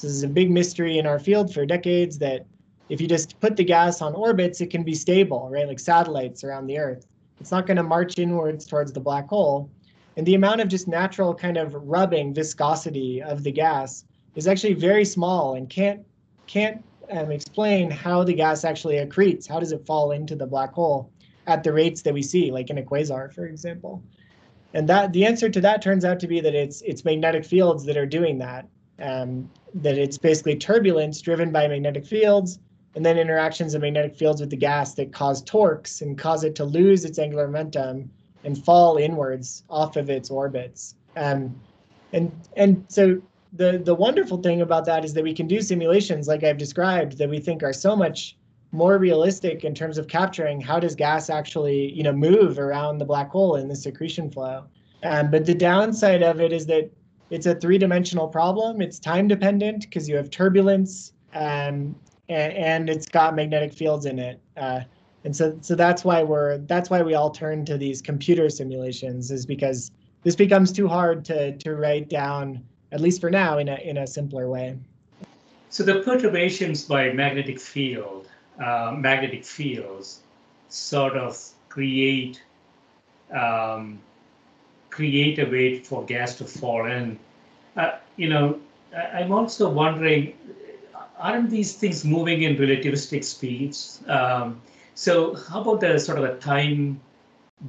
This is a big mystery in our field for decades that if you just put the gas on orbits, it can be stable, right? Like satellites around the Earth. It's not going to march inwards towards the black hole. And the amount of just natural kind of rubbing viscosity of the gas is actually very small and can't can't um, explain how the gas actually accretes. How does it fall into the black hole at the rates that we see, like in a quasar, for example? and that the answer to that turns out to be that it's it's magnetic fields that are doing that. Um, that it's basically turbulence driven by magnetic fields, and then interactions of magnetic fields with the gas that cause torques and cause it to lose its angular momentum and fall inwards off of its orbits. Um, and and so the the wonderful thing about that is that we can do simulations like I've described that we think are so much more realistic in terms of capturing how does gas actually you know move around the black hole in the accretion flow. Um, but the downside of it is that it's a three-dimensional problem. It's time dependent because you have turbulence um, and, and, it's got magnetic fields in it. Uh, and so so that's why we're that's why we all turn to these computer simulations is because this becomes too hard to to write down at least for now in a in a simpler way. So the perturbations by magnetic field, uh, magnetic fields, sort of create um, create a way for gas to fall in. Uh, you know, I'm also wondering, aren't these things moving in relativistic speeds? Um, so how about the sort of a time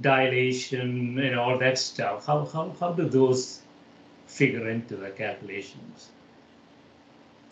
dilation and all that stuff? How, how, how do those figure into the calculations?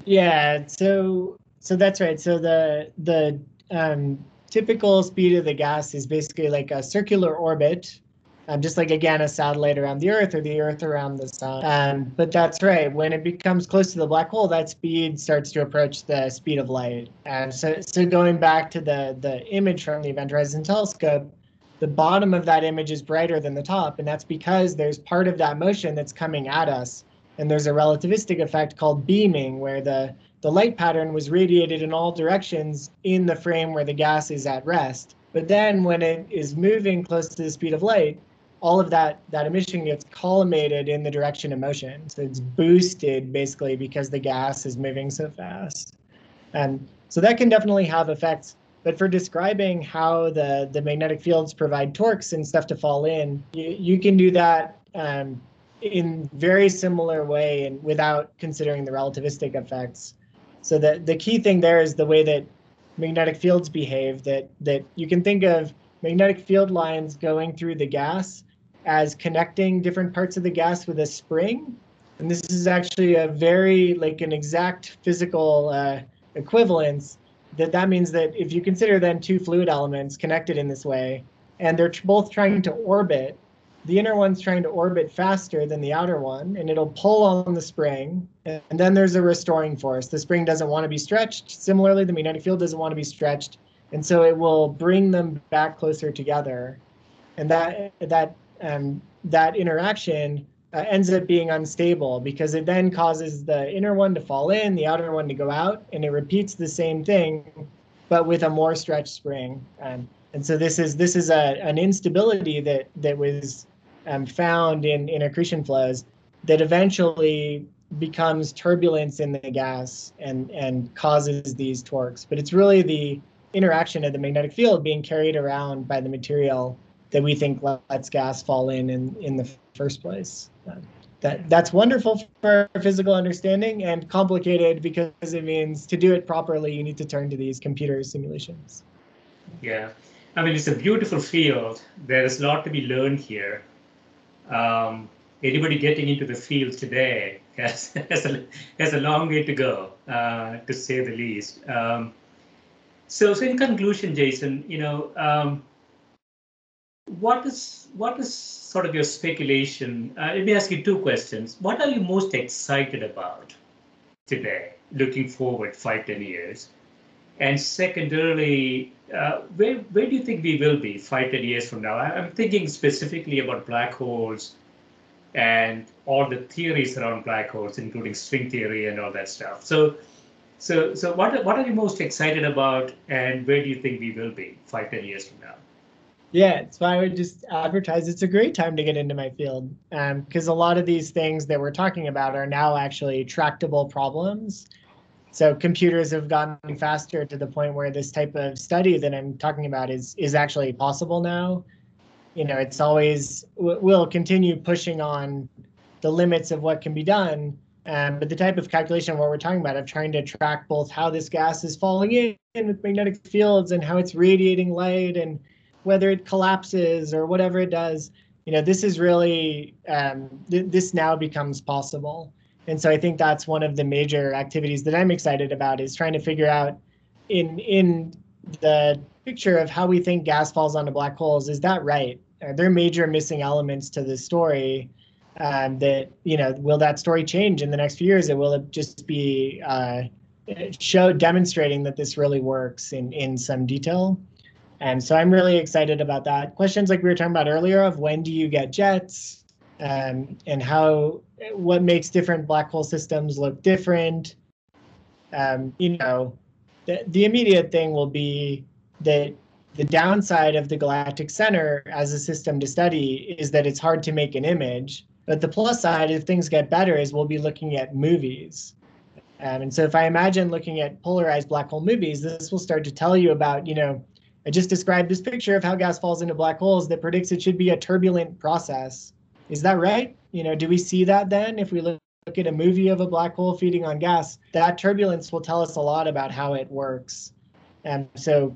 Yeah, so so that's right. So the the um, typical speed of the gas is basically like a circular orbit um, just like again a satellite around the Earth or the Earth around the Sun. Um, but that's right. When it becomes close to the black hole, that speed starts to approach the speed of light. And so, so going back to the the image from the Event Horizon Telescope, the bottom of that image is brighter than the top, and that's because there's part of that motion that's coming at us. And there's a relativistic effect called beaming, where the the light pattern was radiated in all directions in the frame where the gas is at rest. But then when it is moving close to the speed of light, all of that that emission gets collimated in the direction of motion. So it's boosted basically because the gas is moving so fast. And so that can definitely have effects. But for describing how the, the magnetic fields provide torques and stuff to fall in, you, you can do that um, in very similar way and without considering the relativistic effects. So the, the key thing there is the way that magnetic fields behave, that, that you can think of magnetic field lines going through the gas as connecting different parts of the gas with a spring. And this is actually a very like an exact physical uh, equivalence. That that means that if you consider then two fluid elements connected in this way, and they're both trying to orbit, the inner one's trying to orbit faster than the outer one, and it'll pull on the spring. And then there's a restoring force. The spring doesn't want to be stretched. Similarly, the magnetic field doesn't want to be stretched, and so it will bring them back closer together. And that that um, that interaction uh, ends up being unstable because it then causes the inner one to fall in, the outer one to go out, and it repeats the same thing, but with a more stretched spring. Um, and so this is this is a, an instability that that was um, found in, in accretion flows that eventually becomes turbulence in the gas and and causes these torques. But it's really the interaction of the magnetic field being carried around by the material that we think lets gas fall in in, in the first place. That that's wonderful for physical understanding and complicated because it means to do it properly you need to turn to these computer simulations. Yeah, I mean it's a beautiful field. There is a lot to be learned here. Um, anybody getting into the field today has, has, a, has a long way to go, uh, to say the least. Um, so, so in conclusion, Jason, you know, um, what is what is sort of your speculation? Uh, let me ask you two questions. What are you most excited about today, looking forward five, ten years? And secondarily, uh, where where do you think we will be five, ten years from now? I'm thinking specifically about black holes and all the theories around black holes, including string theory and all that stuff. So, so, so what what are you most excited about, and where do you think we will be five, ten years from now? Yeah, so I would just advertise it's a great time to get into my field because um, a lot of these things that we're talking about are now actually tractable problems. So computers have gotten faster to the point where this type of study that I'm talking about is is actually possible now. You know, it's always we'll continue pushing on the limits of what can be done, um, but the type of calculation what we're talking about of trying to track both how this gas is falling in with magnetic fields and how it's radiating light and whether it collapses or whatever it does, you know, this is really um, th- this now becomes possible. And so I think that's one of the major activities that I'm excited about is trying to figure out in in the picture of how we think gas falls onto black holes. Is that right? Are there major missing elements to the story? Um, that you know, will that story change in the next few years? Or will it just be uh, show demonstrating that this really works in in some detail? And so I'm really excited about that. Questions like we were talking about earlier of when do you get jets um, and how, what makes different black hole systems look different. Um, you know, the, the immediate thing will be that the downside of the galactic center as a system to study is that it's hard to make an image. But the plus side, if things get better, is we'll be looking at movies. Um, and so if I imagine looking at polarized black hole movies, this will start to tell you about, you know, I just described this picture of how gas falls into black holes that predicts it should be a turbulent process. Is that right? You know, do we see that then if we look, at a movie of a black hole feeding on gas? That turbulence will tell us a lot about how it works. And so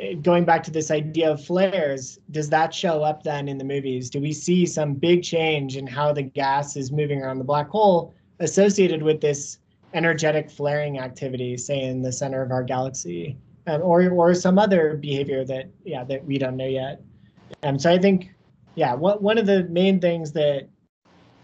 eh, going back to this idea of flares, does that show up then in the movies? Do we see some big change in how the gas is moving around the black hole associated with this energetic flaring activity, say in the center of our galaxy? Um, or or some other behavior that yeah that we don't know yet. Um, so I think yeah, one one of the main things that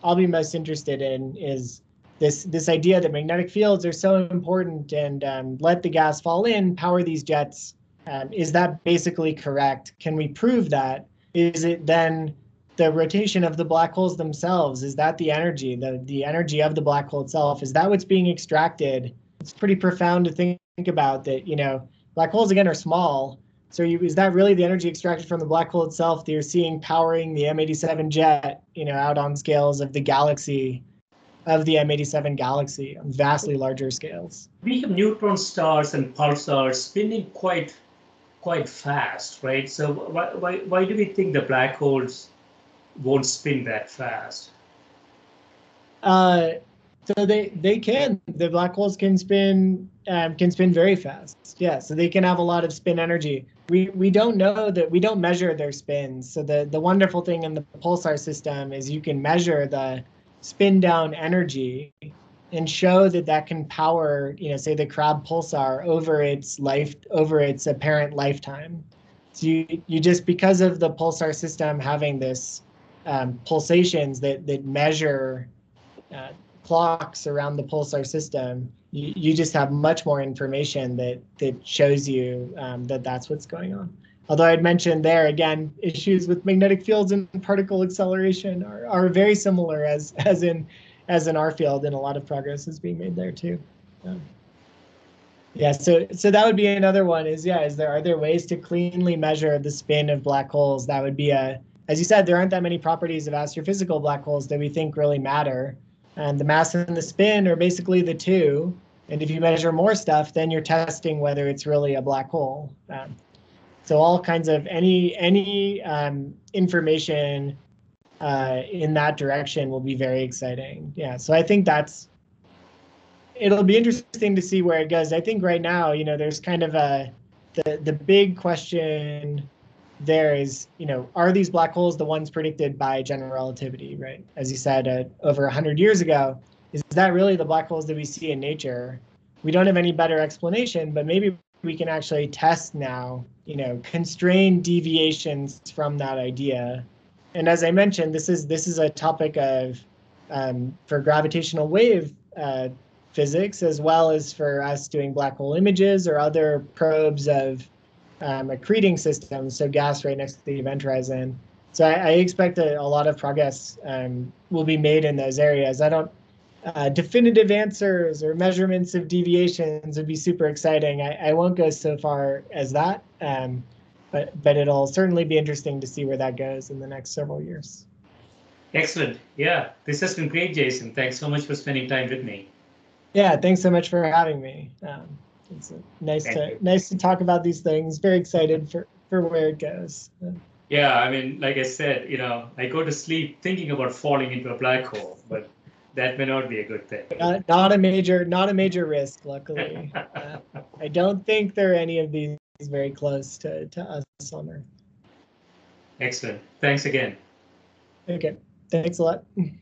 I'll be most interested in is this this idea that magnetic fields are so important and um, let the gas fall in, power these jets. Um, is that basically correct? Can we prove that? Is it then the rotation of the black holes themselves? Is that the energy, the the energy of the black hole itself? Is that what's being extracted? It's pretty profound to think, think about that. You know, Black holes again are small. So you, is that really the energy extracted from the black hole itself that you're seeing powering the M87 jet, you know, out on scales of the galaxy, of the M87 galaxy on vastly larger scales? We have neutron stars and pulsars spinning quite quite fast, right? So why, why, why do we think the black holes won't spin that fast? Uh, so they they can. The black holes can spin um, can spin very fast. Yeah, so they can have a lot of spin energy. We we don't know that we don't measure their spins. So the the wonderful thing in the pulsar system is you can measure the spin down energy and show that that can power, you know, say the Crab pulsar over its life over its apparent lifetime. So you you just because of the pulsar system having this um, pulsations that that measure uh, clocks around the pulsar system, you, you just have much more information that that shows you um, that that's what's going on. Although I'd mentioned there again, issues with magnetic fields and particle acceleration are, are very similar as as in as in our field, and a lot of progress is being made there too. Um, yeah, so so that would be another one. Is yeah, is there are there ways to cleanly measure the spin of black holes? That would be a as you said, there aren't that many properties of astrophysical black holes that we think really matter. And the mass and the spin are basically the two. And if you measure more stuff, then you're testing whether it's really a black hole. Um, so all kinds of any any um, information uh, in that direction will be very exciting. Yeah. So I think that's it'll be interesting to see where it goes. I think right now, you know, there's kind of a the the big question there is, you know, are these black holes the ones predicted by general relativity, right? As you said, uh, over 100 years ago, is that really the black holes that we see in nature? We don't have any better explanation, but maybe we can actually test now, you know, constrain deviations from that idea. And as I mentioned, this is this is a topic of um, for gravitational wave uh, physics as well as for us doing black hole images or other probes of um, accreting system, so gas right next to the event horizon. So I, I expect a, a, lot of progress um, will be made in those areas. I don't uh, definitive answers or measurements of deviations would be super exciting. I, I won't go so far as that, um, but but it'll certainly be interesting to see where that goes in the next several years. Excellent. Yeah, this has been great, Jason. Thanks so much for spending time with me. Yeah, thanks so much for having me. Um, it's nice Thank to you. nice to talk about these things. Very excited for for where it goes. Yeah, I mean, like I said, you know, I go to sleep thinking about falling into a black hole, but that may not be a good thing. Not, not a major, not a major risk. Luckily, uh, I don't think there are any of these very close to to us on Earth. Excellent. Thanks again. Okay. Thanks a lot.